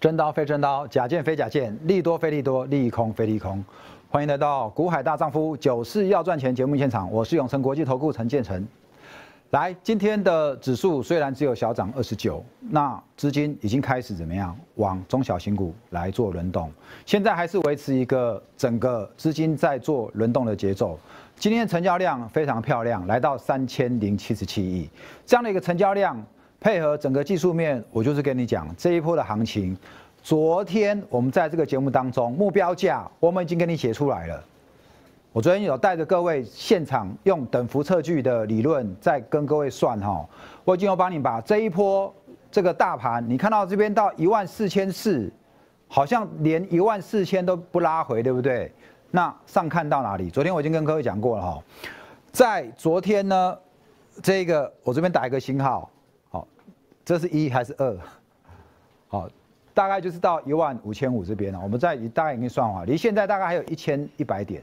真刀非真刀，假剑非假剑，利多非利多，利空非利空。欢迎来到股海大丈夫九四要赚钱节目现场，我是永成国际投顾陈建成。来，今天的指数虽然只有小涨二十九，那资金已经开始怎么样往中小型股来做轮动，现在还是维持一个整个资金在做轮动的节奏。今天成交量非常漂亮，来到三千零七十七亿，这样的一个成交量。配合整个技术面，我就是跟你讲这一波的行情。昨天我们在这个节目当中，目标价我们已经给你写出来了。我昨天有带着各位现场用等幅测距的理论，在跟各位算哈。我已经有帮你把这一波这个大盘，你看到这边到一万四千四，好像连一万四千都不拉回，对不对？那上看到哪里？昨天我已经跟各位讲过了哈，在昨天呢，这个我这边打一个星号。这是一还是二？好，大概就是到一万五千五这边了。我们在大概已经算好，离现在大概还有一千一百点，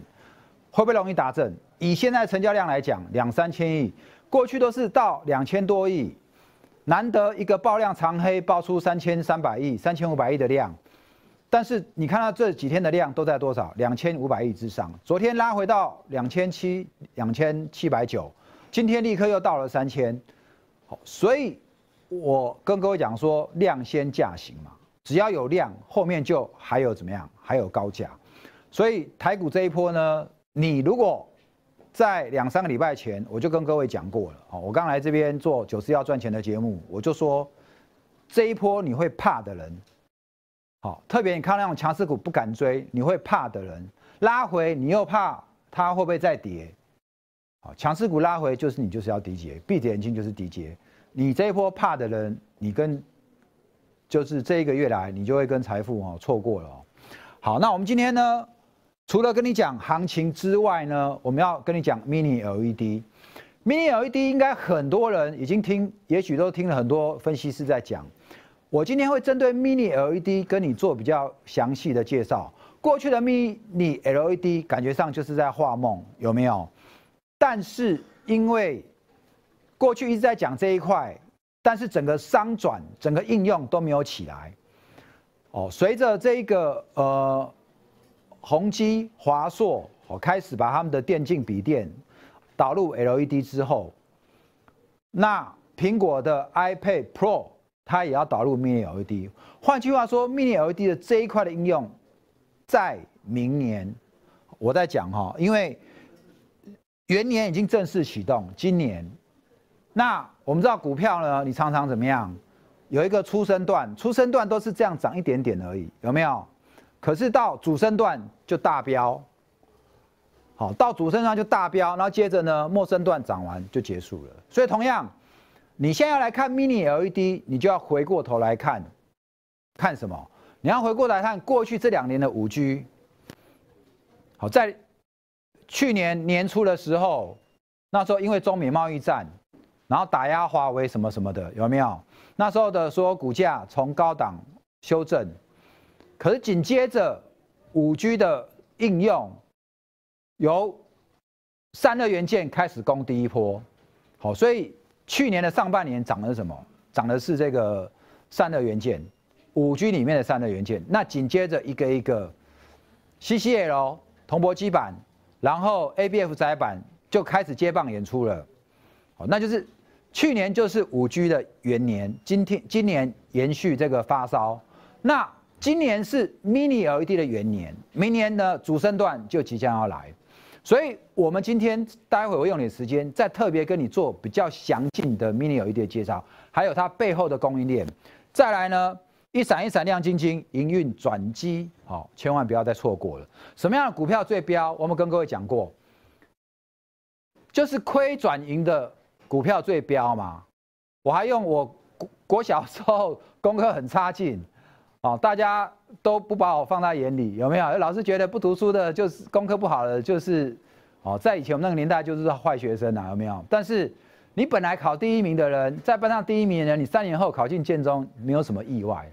会不会容易达阵？以现在成交量来讲，两三千亿，过去都是到两千多亿，难得一个爆量长黑爆出三千三百亿、三千五百亿的量，但是你看到这几天的量都在多少？两千五百亿之上。昨天拉回到两千七、两千七百九，今天立刻又到了三千。好，所以。我跟各位讲说，量先价行嘛，只要有量，后面就还有怎么样，还有高价。所以台股这一波呢，你如果在两三个礼拜前，我就跟各位讲过了，哦，我刚来这边做九四要赚钱的节目，我就说这一波你会怕的人，好，特别你看那种强势股不敢追，你会怕的人，拉回你又怕它会不会再跌，好，强势股拉回就是你就是要低阶，闭着眼睛就是低阶。你这一波怕的人，你跟就是这一个月来，你就会跟财富哦错过了。好，那我们今天呢，除了跟你讲行情之外呢，我们要跟你讲 Mini LED。Mini LED 应该很多人已经听，也许都听了很多分析师在讲。我今天会针对 Mini LED 跟你做比较详细的介绍。过去的 Mini LED 感觉上就是在画梦，有没有？但是因为过去一直在讲这一块，但是整个商转、整个应用都没有起来。哦，随着这个呃，宏基、华硕哦开始把他们的电竞笔电导入 LED 之后，那苹果的 iPad Pro 它也要导入 Mini LED。换句话说，Mini LED 的这一块的应用，在明年我在讲哈，因为元年已经正式启动，今年。那我们知道股票呢，你常常怎么样？有一个出生段，出生段都是这样涨一点点而已，有没有？可是到主升段就大飙，好，到主升段就大飙，然后接着呢，末升段涨完就结束了。所以同样，你现在要来看 Mini LED，你就要回过头来看，看什么？你要回过来看过去这两年的五 G。好，在去年年初的时候，那时候因为中美贸易战。然后打压华为什么什么的有没有？那时候的说股价从高档修正，可是紧接着五 G 的应用由散热元件开始攻第一波，好，所以去年的上半年涨的是什么？涨的是这个散热元件，五 G 里面的散热元件。那紧接着一个一个 CCL 铜箔基板，然后 ABF 载板就开始接棒演出了，好，那就是。去年就是五 G 的元年，今天今年延续这个发烧，那今年是 Mini LED 的元年，明年呢主升段就即将要来，所以我们今天待会我用点时间再特别跟你做比较详尽的 Mini LED 的介绍，还有它背后的供应链，再来呢一闪一闪亮晶晶，营运转机，好，千万不要再错过了。什么样的股票最标？我们跟各位讲过，就是亏转盈的。股票最标嘛，我还用我国国小时候 功课很差劲，哦，大家都不把我放在眼里，有没有？老师觉得不读书的，就是功课不好的，就是，哦，在以前我们那个年代就是坏学生啊，有没有？但是你本来考第一名的人，在班上第一名的人，你三年后考进建中，没有什么意外。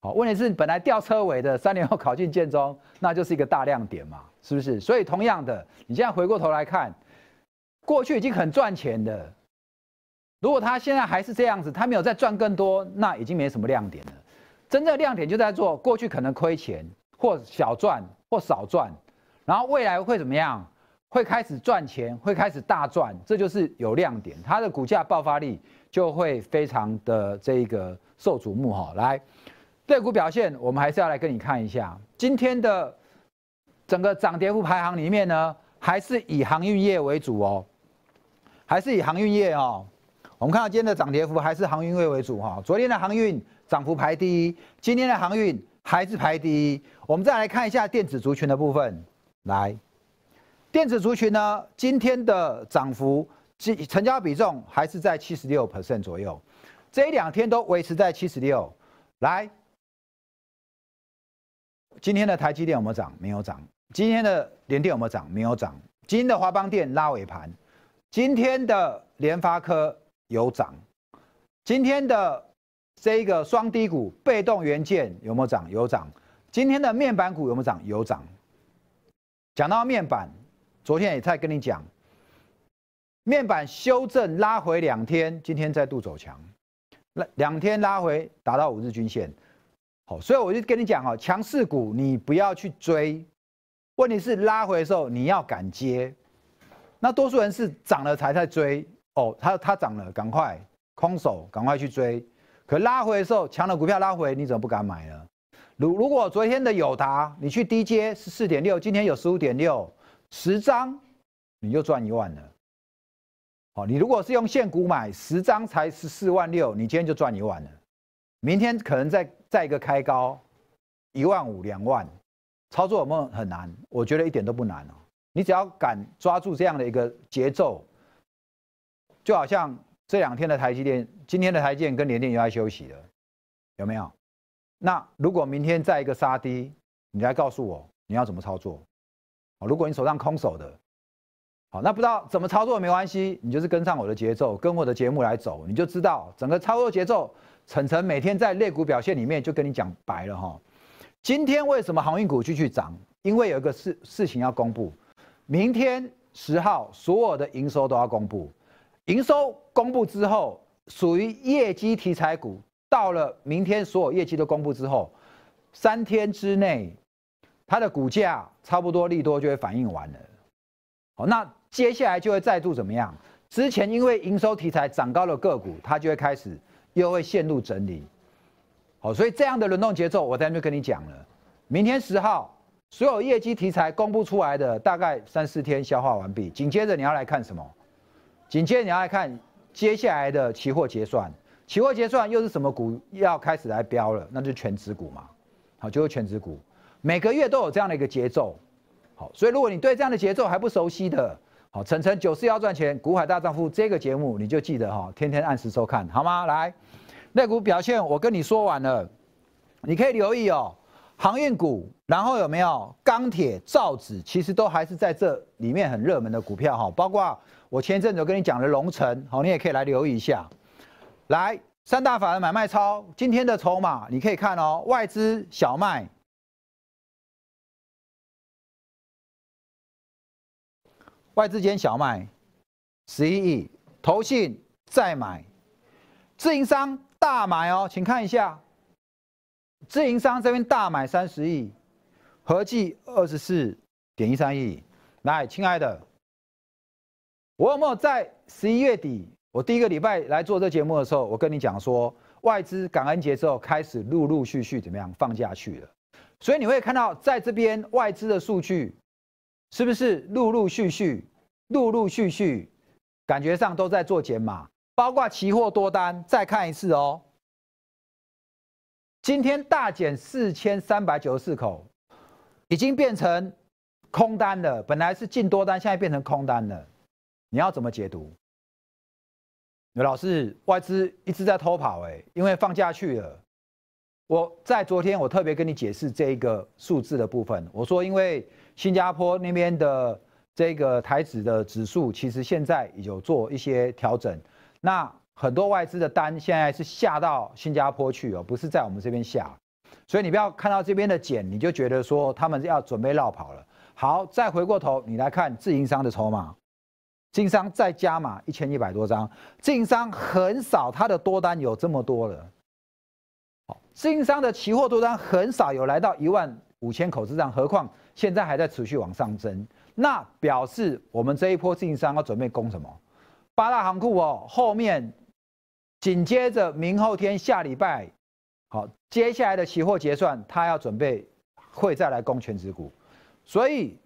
好，问题是本来吊车尾的，三年后考进建中，那就是一个大亮点嘛，是不是？所以同样的，你现在回过头来看，过去已经很赚钱的。如果他现在还是这样子，他没有再赚更多，那已经没什么亮点了。真正亮点就在做过去可能亏钱或小赚或少赚，然后未来会怎么样？会开始赚钱，会开始大赚，这就是有亮点，它的股价爆发力就会非常的这一个受瞩目哈。来，个股表现，我们还是要来跟你看一下今天的整个涨跌幅排行里面呢，还是以航运业为主哦，还是以航运业哦。我们看到今天的涨跌幅还是航运业为主哈。昨天的航运涨幅排第一，今天的航运还是排第一。我们再来看一下电子族群的部分，来。电子族群呢，今天的涨幅，成成交比重还是在七十六 percent 左右，这一两天都维持在七十六。来，今天的台积电有没有涨？没有涨。今天的联电有没有涨？没有涨。今天的华邦电拉尾盘，今天的联发科有涨。今天的这一个双低股被动元件有没有涨？有涨。今天的面板股有没有涨？有涨。讲到面板。昨天也在跟你讲，面板修正拉回两天，今天再度走强，那两天拉回达到五日均线，好，所以我就跟你讲哦，强势股你不要去追，问题是拉回的时候你要敢接，那多数人是涨了才在追哦，它它涨了赶快空手赶快去追，可拉回的时候强的股票拉回你怎么不敢买呢？如如果昨天的友达你去低接是四点六，今天有十五点六。十张你就赚一万了，好，你如果是用现股买十张才十四万六，你今天就赚一万了，明天可能再再一个开高一万五两万，操作有没有很难？我觉得一点都不难哦，你只要敢抓住这样的一个节奏，就好像这两天的台积电，今天的台积电跟联电又在休息了，有没有？那如果明天再一个杀低，你来告诉我你要怎么操作？如果你手上空手的，好，那不知道怎么操作没关系，你就是跟上我的节奏，跟我的节目来走，你就知道整个操作节奏。晨晨每天在类股表现里面就跟你讲白了哈。今天为什么航运股继续涨？因为有一个事事情要公布，明天十号所有的营收都要公布，营收公布之后，属于业绩题材股，到了明天所有业绩都公布之后，三天之内。它的股价差不多利多就会反应完了，好，那接下来就会再度怎么样？之前因为营收题材涨高的个股，它就会开始又会陷入整理，好，所以这样的轮动节奏，我在那边跟你讲了。明天十号，所有业绩题材公布出来的，大概三四天消化完毕，紧接着你要来看什么？紧接着你要来看接下来的期货结算，期货结算又是什么股要开始来标了？那就是全指股嘛，好，就是全指股。每个月都有这样的一个节奏，好，所以如果你对这样的节奏还不熟悉的，好，晨晨九四要赚钱，股海大丈夫这个节目你就记得哈，天天按时收看，好吗？来，那股表现我跟你说完了，你可以留意哦，航运股，然后有没有钢铁、造纸，其实都还是在这里面很热门的股票哈，包括我前一阵子跟你讲的龙城，好，你也可以来留意一下。来，三大法人买卖超，今天的筹码你可以看哦，外资小麦。外资间小麦十一亿，投信再买，自营商大买哦，请看一下，自营商这边大买三十亿，合计二十四点一三亿。来，亲爱的，我有没有在十一月底，我第一个礼拜来做这节目的时候，我跟你讲说，外资感恩节之后开始陆陆续续怎么样放假去了，所以你会看到在这边外资的数据。是不是陆陆续续、陆陆续续，感觉上都在做减码，包括期货多单，再看一次哦。今天大减四千三百九十四口，已经变成空单了。本来是进多单，现在变成空单了。你要怎么解读？刘老师，外资一直在偷跑，哎，因为放假去了。我在昨天我特别跟你解释这一个数字的部分，我说因为。新加坡那边的这个台指的指数，其实现在有做一些调整。那很多外资的单现在是下到新加坡去哦，不是在我们这边下。所以你不要看到这边的减，你就觉得说他们要准备绕跑了。好，再回过头你来看自营商的筹码，自营商再加码一千一百多张，自营商很少，他的多单有这么多了。好，自营商的期货多单很少有来到一万五千口之上，何况现在还在持续往上增，那表示我们这一波自营商要准备攻什么？八大行库哦，后面紧接着明后天下礼拜，好，接下来的期货结算，他要准备会再来攻全指股，所以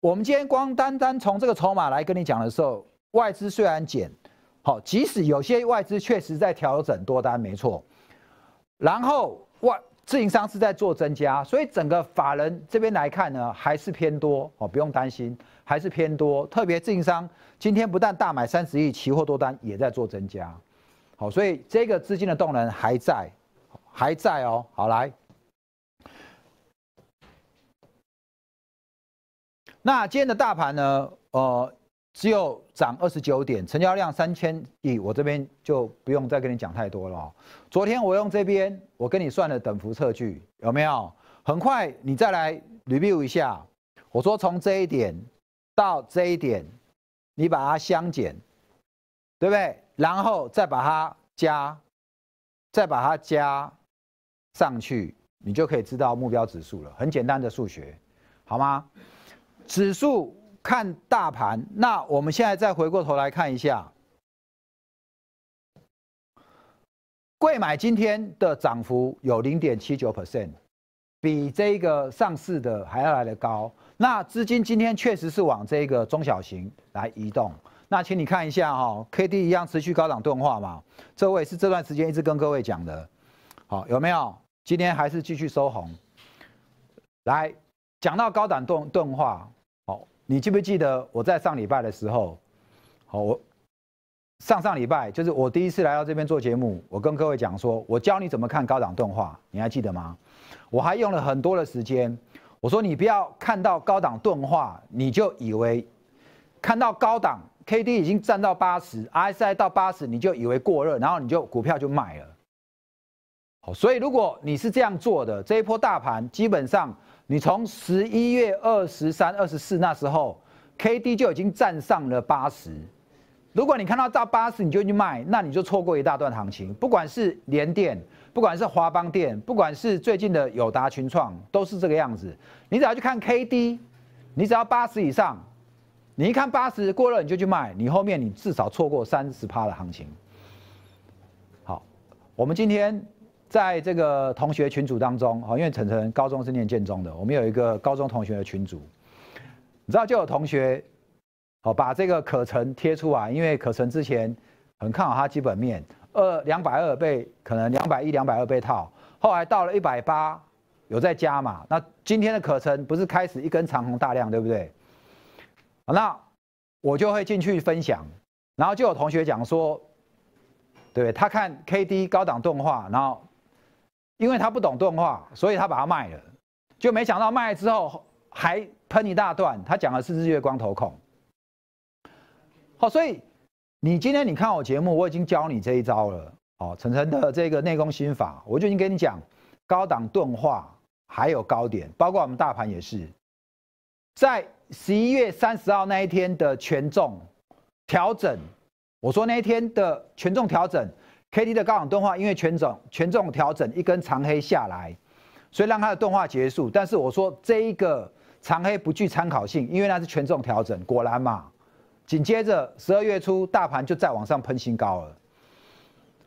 我们今天光单单从这个筹码来跟你讲的时候，外资虽然减。好，即使有些外资确实在调整多单，没错。然后外自营商是在做增加，所以整个法人这边来看呢，还是偏多哦，不用担心，还是偏多。特别自营商今天不但大买三十亿期货多单，也在做增加。好，所以这个资金的动能还在，还在哦。好，来，那今天的大盘呢？呃。只有涨二十九点，成交量三千亿，我这边就不用再跟你讲太多了。昨天我用这边，我跟你算了等幅测距，有没有？很快你再来 review 一下。我说从这一点到这一点，你把它相减，对不对？然后再把它加，再把它加上去，你就可以知道目标指数了。很简单的数学，好吗？指数。看大盘，那我们现在再回过头来看一下，贵买今天的涨幅有零点七九 percent，比这个上市的还要来的高。那资金今天确实是往这个中小型来移动。那请你看一下哈，K D 一样持续高档钝化嘛，这位是这段时间一直跟各位讲的，好有没有？今天还是继续收红。来讲到高档钝钝化。你记不记得我在上礼拜的时候，好，我上上礼拜就是我第一次来到这边做节目，我跟各位讲说，我教你怎么看高档钝化，你还记得吗？我还用了很多的时间，我说你不要看到高档钝化，你就以为看到高档 K D 已经站到八十，R S I 到八十，你就以为过热，然后你就股票就卖了。好，所以如果你是这样做的，这一波大盘基本上。你从十一月二十三、二十四那时候，K D 就已经站上了八十。如果你看到到八十你就去卖，那你就错过一大段行情。不管是联电，不管是华邦电，不管是最近的友达、群创，都是这个样子。你只要去看 K D，你只要八十以上，你一看八十过了你就去卖，你后面你至少错过三十趴的行情。好，我们今天。在这个同学群组当中，哦，因为晨晨高中是念建中的，我们有一个高中同学的群组，你知道就有同学，好，把这个可成贴出来，因为可成之前很看好它基本面，二两百二被可能两百一、两百二被套，后来到了一百八有在加嘛，那今天的可成不是开始一根长红大量，对不对？那我就会进去分享，然后就有同学讲说，对他看 K D 高档钝化，然后。因为他不懂钝化，所以他把它卖了，就没想到卖了之后还喷一大段。他讲的是日月光投控。好，所以你今天你看我节目，我已经教你这一招了。哦，晨晨的这个内功心法，我就已经跟你讲高档钝化还有高点，包括我们大盘也是，在十一月三十号那一天的权重调整，我说那一天的权重调整。K D 的高档钝化，因为权重权重调整一根长黑下来，所以让它的钝化结束。但是我说这一个长黑不具参考性，因为那是权重调整。果然嘛，紧接着十二月初大盘就再往上喷新高了。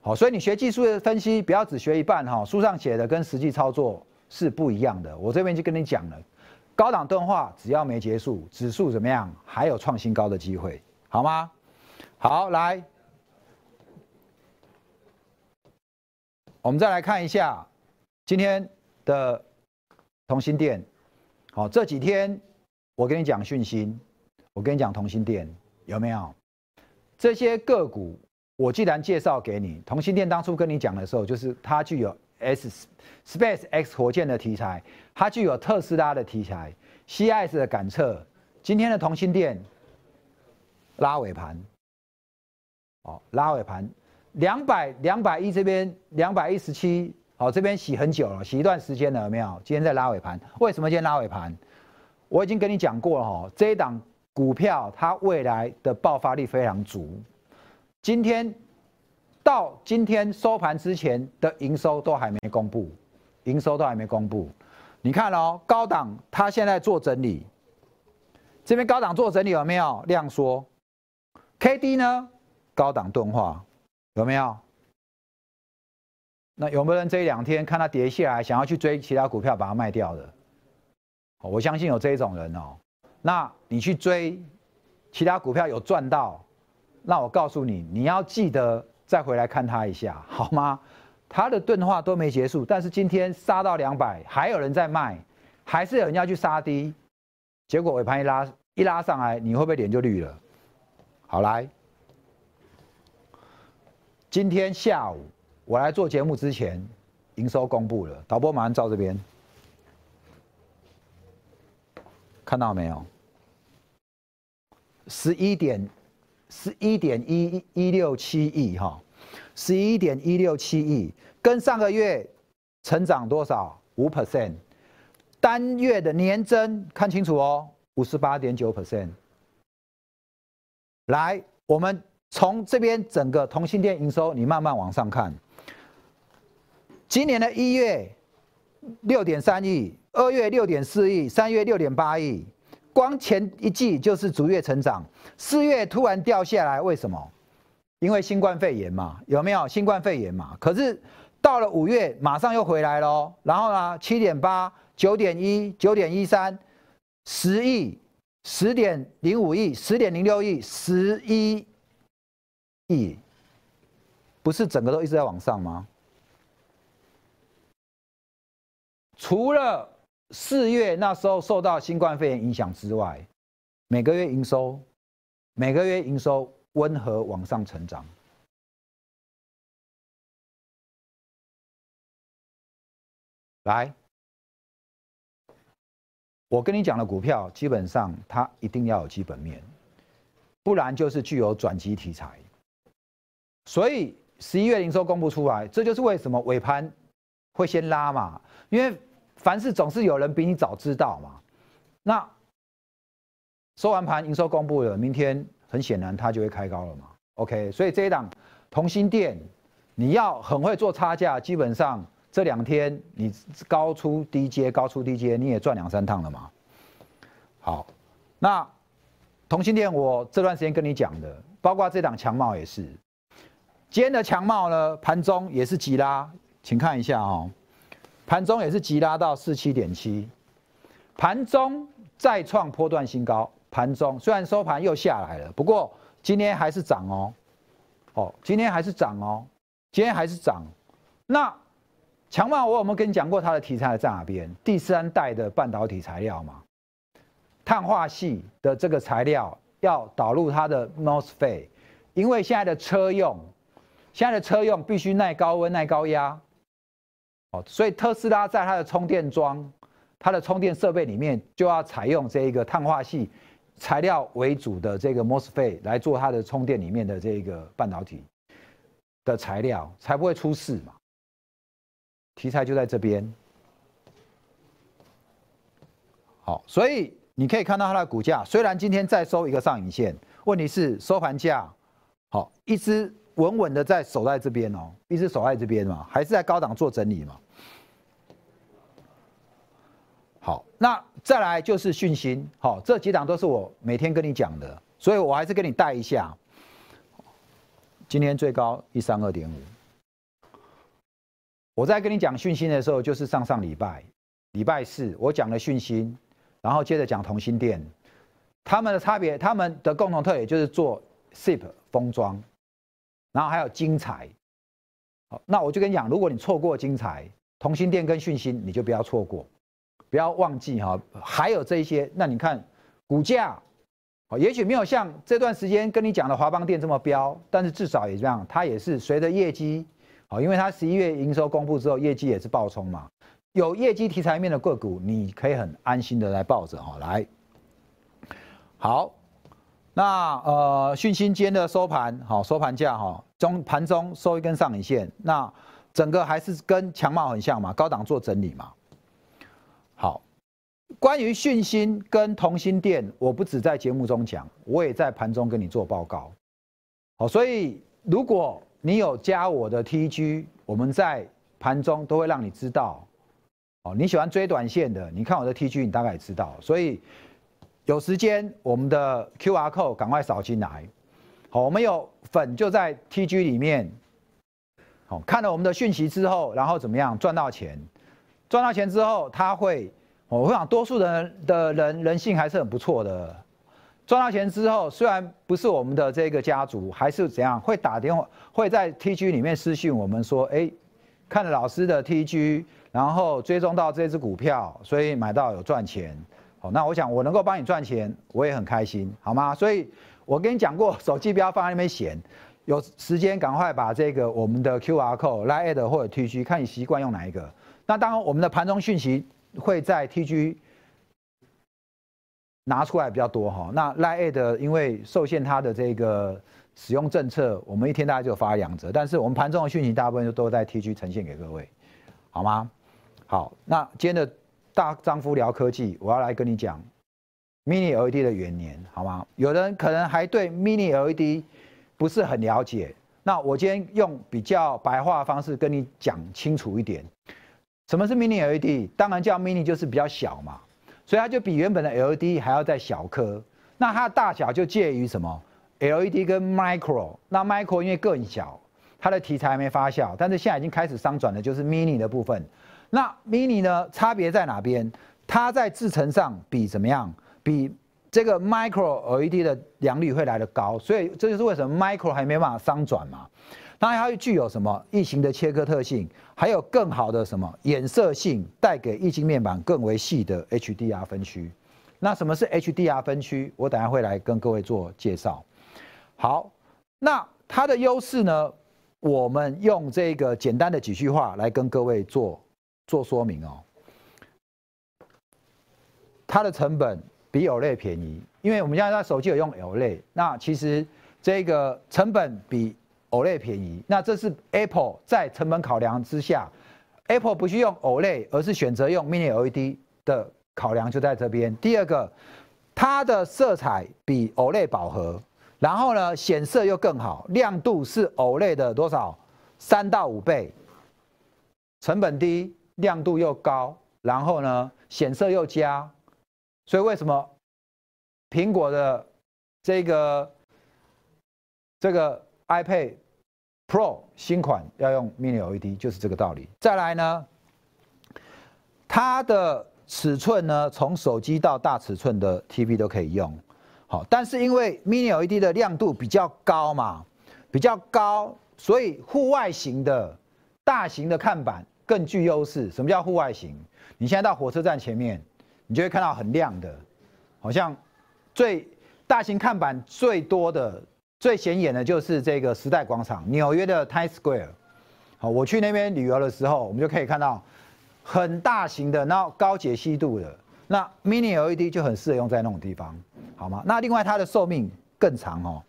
好，所以你学技术的分析，不要只学一半哈，书上写的跟实际操作是不一样的。我这边就跟你讲了，高档钝化只要没结束，指数怎么样，还有创新高的机会，好吗？好，来。我们再来看一下今天的同心店，好，这几天我跟你讲讯息，我跟你讲同心店有没有这些个股？我既然介绍给你，同心店当初跟你讲的时候，就是它具有 S Space X 火箭的题材，它具有特斯拉的题材，CIS 的感测。今天的同心店拉尾盘，哦，拉尾盘。两百两百一这边两百一十七，好，这边洗很久了，洗一段时间了，有没有？今天在拉尾盘，为什么今天拉尾盘？我已经跟你讲过了哈，这一档股票它未来的爆发力非常足。今天到今天收盘之前的营收都还没公布，营收都还没公布。你看哦，高档它现在做整理，这边高档做整理有没有量缩？K D 呢？高档钝化有没有？那有没有人这一两天看它跌下来，想要去追其他股票把它卖掉的？我相信有这一种人哦。那你去追其他股票有赚到，那我告诉你，你要记得再回来看它一下，好吗？它的钝化都没结束，但是今天杀到两百，还有人在卖，还是有人要去杀低，结果尾盘一拉一拉上来，你会不会脸就绿了？好来。今天下午我来做节目之前，营收公布了，导播马上照这边，看到没有？十一点十一点一一六七亿哈，十一点一六七亿，跟上个月成长多少？五 percent，单月的年增看清楚哦，五十八点九 percent。来，我们。从这边整个同性店营收，你慢慢往上看。今年的一月六点三亿，二月六点四亿，三月六点八亿，光前一季就是逐月成长。四月突然掉下来，为什么？因为新冠肺炎嘛，有没有新冠肺炎嘛？可是到了五月，马上又回来喽。然后呢，七点八，九点一，九点一三，十亿，十点零五亿，十点零六亿，十一。亿，不是整个都一直在往上吗？除了四月那时候受到新冠肺炎影响之外，每个月营收，每个月营收温和往上成长。来，我跟你讲的股票，基本上它一定要有基本面，不然就是具有转机题材。所以十一月营收公布出来，这就是为什么尾盘会先拉嘛，因为凡事总是有人比你早知道嘛。那收完盘营收公布了，明天很显然它就会开高了嘛。OK，所以这一档同心店，你要很会做差价，基本上这两天你高出低接，高出低接，你也赚两三趟了嘛。好，那同心店我这段时间跟你讲的，包括这档强茂也是。今天的强茂呢，盘中也是急拉，请看一下哦，盘中也是急拉到四七点七，盘中再创波段新高，盘中虽然收盘又下来了，不过今天还是涨哦，哦，今天还是涨哦，今天还是涨。那强茂我有没有跟你讲过它的题材在哪边？第三代的半导体材料嘛，碳化系的这个材料要导入它的 MOSFET，因为现在的车用。现在的车用必须耐高温、耐高压，哦，所以特斯拉在它的充电桩、它的充电设备里面就要采用这一个碳化系材料为主的这个 MOSFET 来做它的充电里面的这个半导体的材料，才不会出事嘛。题材就在这边，好，所以你可以看到它的股价，虽然今天再收一个上影线，问题是收盘价，好，一直。稳稳的在守在这边哦，一直守在这边嘛，还是在高档做整理嘛。好，那再来就是讯息，好，这几档都是我每天跟你讲的，所以我还是跟你带一下。今天最高一三二点五，我在跟你讲讯息的时候，就是上上礼拜礼拜四我讲了讯息，然后接着讲同心店，他们的差别，他们的共同特点就是做 SIP 封装。然后还有精彩，好，那我就跟你讲，如果你错过精彩、同心店跟讯息，你就不要错过，不要忘记哈。还有这一些，那你看股价，哦，也许没有像这段时间跟你讲的华邦店这么飙，但是至少也这样，它也是随着业绩，好，因为它十一月营收公布之后，业绩也是爆冲嘛。有业绩题材面的个股，你可以很安心的来抱着哈，来，好。那呃，讯息间的收盘好，收盘价哈，中盘中收一根上影线，那整个还是跟强貌很像嘛，高档做整理嘛。关于讯星跟同心店，我不止在节目中讲，我也在盘中跟你做报告。好，所以如果你有加我的 TG，我们在盘中都会让你知道。哦，你喜欢追短线的，你看我的 TG，你大概也知道。所以有时间，我们的 QR code 赶快扫进来。好，我们有粉就在 TG 里面。好，看了我们的讯息之后，然后怎么样赚到钱？赚到钱之后，他会，我想多数人的人人性还是很不错的。赚到钱之后，虽然不是我们的这个家族，还是怎样会打电话，会在 TG 里面私信我们说，哎，看了老师的 TG。然后追踪到这只股票，所以买到有赚钱。好，那我想我能够帮你赚钱，我也很开心，好吗？所以我跟你讲过，手机不要放在那边闲，有时间赶快把这个我们的 QR code 来 add 或者 TG，看你习惯用哪一个。那当然，我们的盘中讯息会在 TG 拿出来比较多哈。那来 add 因为受限它的这个使用政策，我们一天大概就发两折，但是我们盘中的讯息大部分就都在 TG 呈现给各位，好吗？好，那今天的大丈夫聊科技，我要来跟你讲 Mini LED 的元年，好吗？有人可能还对 Mini LED 不是很了解，那我今天用比较白话的方式跟你讲清楚一点。什么是 Mini LED？当然叫 Mini 就是比较小嘛，所以它就比原本的 LED 还要再小颗。那它的大小就介于什么 LED 跟 Micro。那 Micro 因为更小，它的题材还没发酵，但是现在已经开始商转的，就是 Mini 的部分。那 mini 呢？差别在哪边？它在制程上比怎么样？比这个 micro LED 的良率会来得高，所以这就是为什么 micro 还没办法商转嘛。当然它具有什么异形的切割特性，还有更好的什么衍射性，带给液晶面板更为细的 HDR 分区。那什么是 HDR 分区？我等下会来跟各位做介绍。好，那它的优势呢？我们用这个简单的几句话来跟各位做。做说明哦，它的成本比 OLED 便宜，因为我们现在手机有用 OLED，那其实这个成本比 OLED 便宜，那这是 Apple 在成本考量之下，Apple 不去用 OLED，而是选择用 Mini LED 的考量就在这边。第二个，它的色彩比 OLED 饱和，然后呢显色又更好，亮度是 OLED 的多少？三到五倍，成本低。亮度又高，然后呢，显色又佳，所以为什么苹果的这个这个 iPad Pro 新款要用 Mini LED，就是这个道理。再来呢，它的尺寸呢，从手机到大尺寸的 TV 都可以用。好，但是因为 Mini LED 的亮度比较高嘛，比较高，所以户外型的大型的看板。更具优势。什么叫户外型？你现在到火车站前面，你就会看到很亮的，好像最大型看板最多的、最显眼的就是这个时代广场，纽约的 Times Square。好，我去那边旅游的时候，我们就可以看到很大型的，然后高解析度的。那 Mini LED 就很适合用在那种地方，好吗？那另外它的寿命更长哦，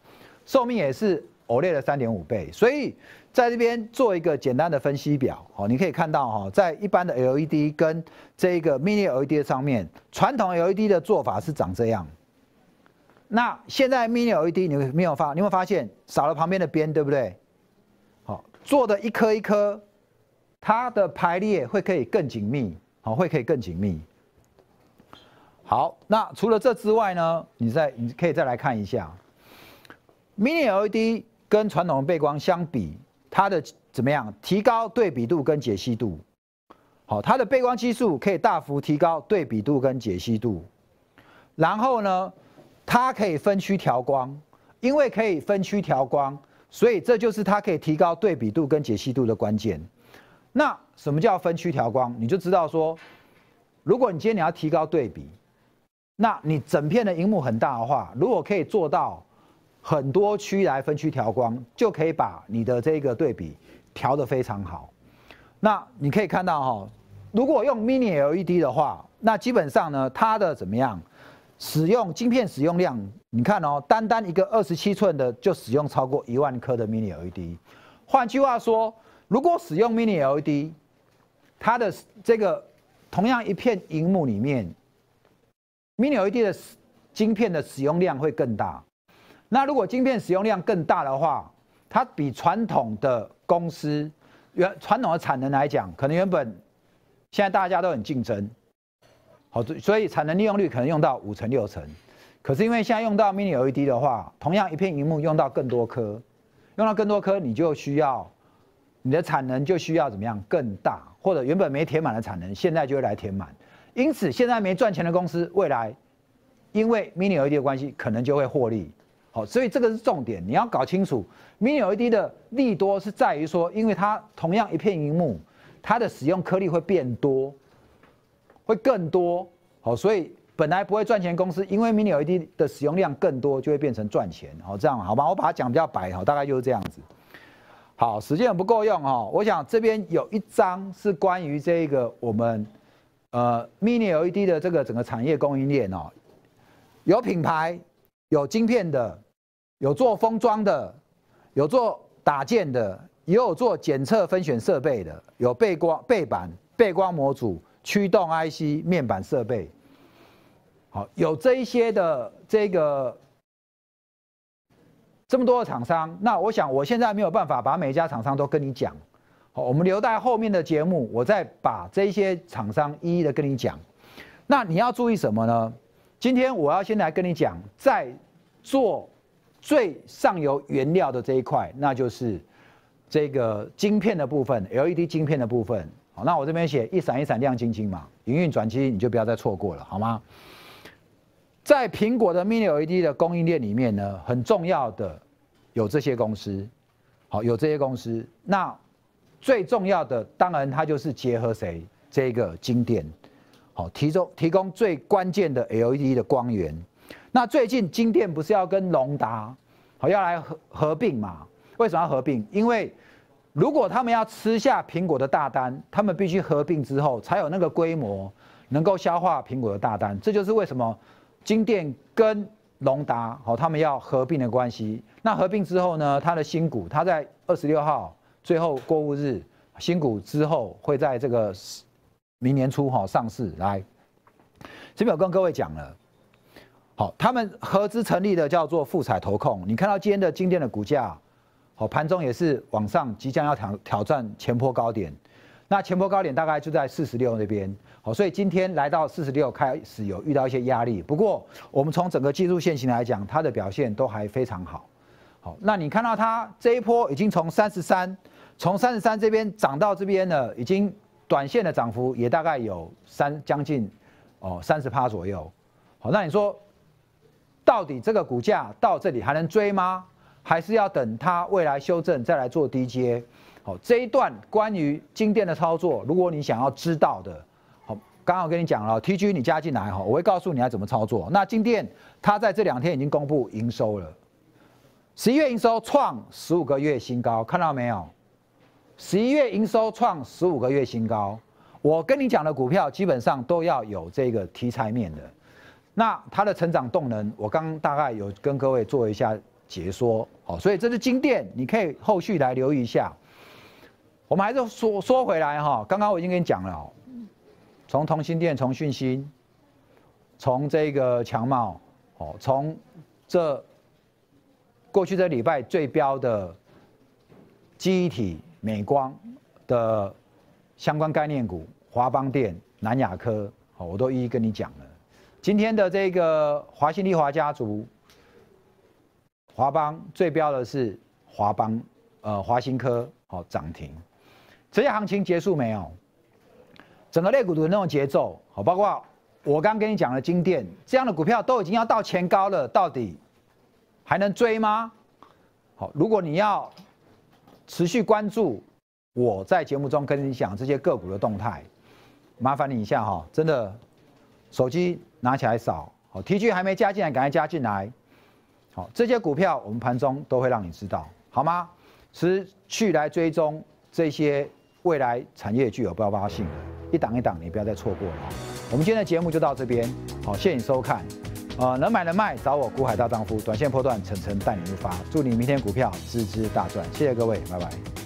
寿命也是 OLED 的三点五倍，所以。在这边做一个简单的分析表，哦，你可以看到哈，在一般的 LED 跟这个 Mini LED 上面，传统 LED 的做法是长这样。那现在 Mini LED 你没有发，你会发现少了旁边的边，对不对？好，做的一颗一颗，它的排列会可以更紧密，好，会可以更紧密。好，那除了这之外呢，你再你可以再来看一下 Mini LED 跟传统的背光相比。它的怎么样？提高对比度跟解析度，好，它的背光技术可以大幅提高对比度跟解析度。然后呢，它可以分区调光，因为可以分区调光，所以这就是它可以提高对比度跟解析度的关键。那什么叫分区调光？你就知道说，如果你今天你要提高对比，那你整片的荧幕很大的话，如果可以做到。很多区来分区调光，就可以把你的这个对比调得非常好。那你可以看到哈，如果用 Mini LED 的话，那基本上呢，它的怎么样？使用晶片使用量，你看哦，单单一个二十七寸的就使用超过一万颗的 Mini LED。换句话说，如果使用 Mini LED，它的这个同样一片荧幕里面，Mini LED 的晶片的使用量会更大。那如果晶片使用量更大的话，它比传统的公司原传统的产能来讲，可能原本现在大家都很竞争，好，所以产能利用率可能用到五成六成。可是因为现在用到 Mini LED 的话，同样一片荧幕用到更多颗，用到更多颗，你就需要你的产能就需要怎么样更大，或者原本没填满的产能，现在就会来填满。因此，现在没赚钱的公司，未来因为 Mini LED 的关系，可能就会获利。好，所以这个是重点，你要搞清楚 Mini LED 的利多是在于说，因为它同样一片荧幕，它的使用颗粒会变多，会更多。好，所以本来不会赚钱公司，因为 Mini LED 的使用量更多，就会变成赚钱。好，这样好吧？我把它讲比较白，好，大概就是这样子。好，时间不够用哦，我想这边有一张是关于这个我们呃 Mini LED 的这个整个产业供应链哦，有品牌，有晶片的。有做封装的，有做打件的，也有做检测分选设备的，有背光背板、背光模组、驱动 IC、面板设备。好，有这一些的这个这么多的厂商，那我想我现在没有办法把每一家厂商都跟你讲。好，我们留在后面的节目，我再把这些厂商一一的跟你讲。那你要注意什么呢？今天我要先来跟你讲，在做。最上游原料的这一块，那就是这个晶片的部分，LED 晶片的部分。好，那我这边写一闪一闪亮晶晶嘛，营运转机你就不要再错过了，好吗？在苹果的 Mini LED 的供应链里面呢，很重要的有这些公司，好，有这些公司。那最重要的当然它就是结合谁？这个晶电，好，提供提供最关键的 LED 的光源。那最近金电不是要跟隆达，好要来合合并嘛？为什么要合并？因为如果他们要吃下苹果的大单，他们必须合并之后才有那个规模，能够消化苹果的大单。这就是为什么金电跟隆达好他们要合并的关系。那合并之后呢？它的新股，它在二十六号最后过户日，新股之后会在这个明年初哈上市。来，这边有跟各位讲了。好，他们合资成立的叫做富彩投控。你看到今天的金店的股价，好，盘中也是往上，即将要挑挑战前坡高点。那前坡高点大概就在四十六那边，好，所以今天来到四十六开始有遇到一些压力。不过我们从整个技术线型来讲，它的表现都还非常好。好，那你看到它这一波已经从三十三，从三十三这边涨到这边了，已经短线的涨幅也大概有三将近哦三十趴左右。好，那你说？到底这个股价到这里还能追吗？还是要等它未来修正再来做低阶？好，这一段关于金店的操作，如果你想要知道的，好，刚刚我跟你讲了，TG 你加进来哈，我会告诉你要怎么操作。那金店它在这两天已经公布营收了，十一月营收创十五个月新高，看到没有？十一月营收创十五个月新高，我跟你讲的股票基本上都要有这个题材面的。那它的成长动能，我刚大概有跟各位做一下解说，好，所以这是金店，你可以后续来留意一下。我们还是说说回来哈，刚刚我已经跟你讲了，从同心店，从讯芯，从这个强茂，哦，从这过去这礼拜最标的记忆体美光的相关概念股，华邦电、南亚科，好，我都一一跟你讲了。今天的这个华新丽华家族，华邦最标的是华邦，呃，华新科好涨停，这些行情结束没有？整个类股的那种节奏好，包括我刚跟你讲的金店这样的股票都已经要到前高了，到底还能追吗？好，如果你要持续关注我在节目中跟你讲这些个股的动态，麻烦你一下哈，真的手机。拿起来扫，好，T G 还没加进来，赶快加进来，好，这些股票我们盘中都会让你知道，好吗？持续来追踪这些未来产业具有爆发性的，一档一档，你不要再错过了。我们今天的节目就到这边，好，谢谢你收看，呃，能买能卖找我股海大丈夫，短线破断，层层带你入发，祝你明天股票支支大赚，谢谢各位，拜拜。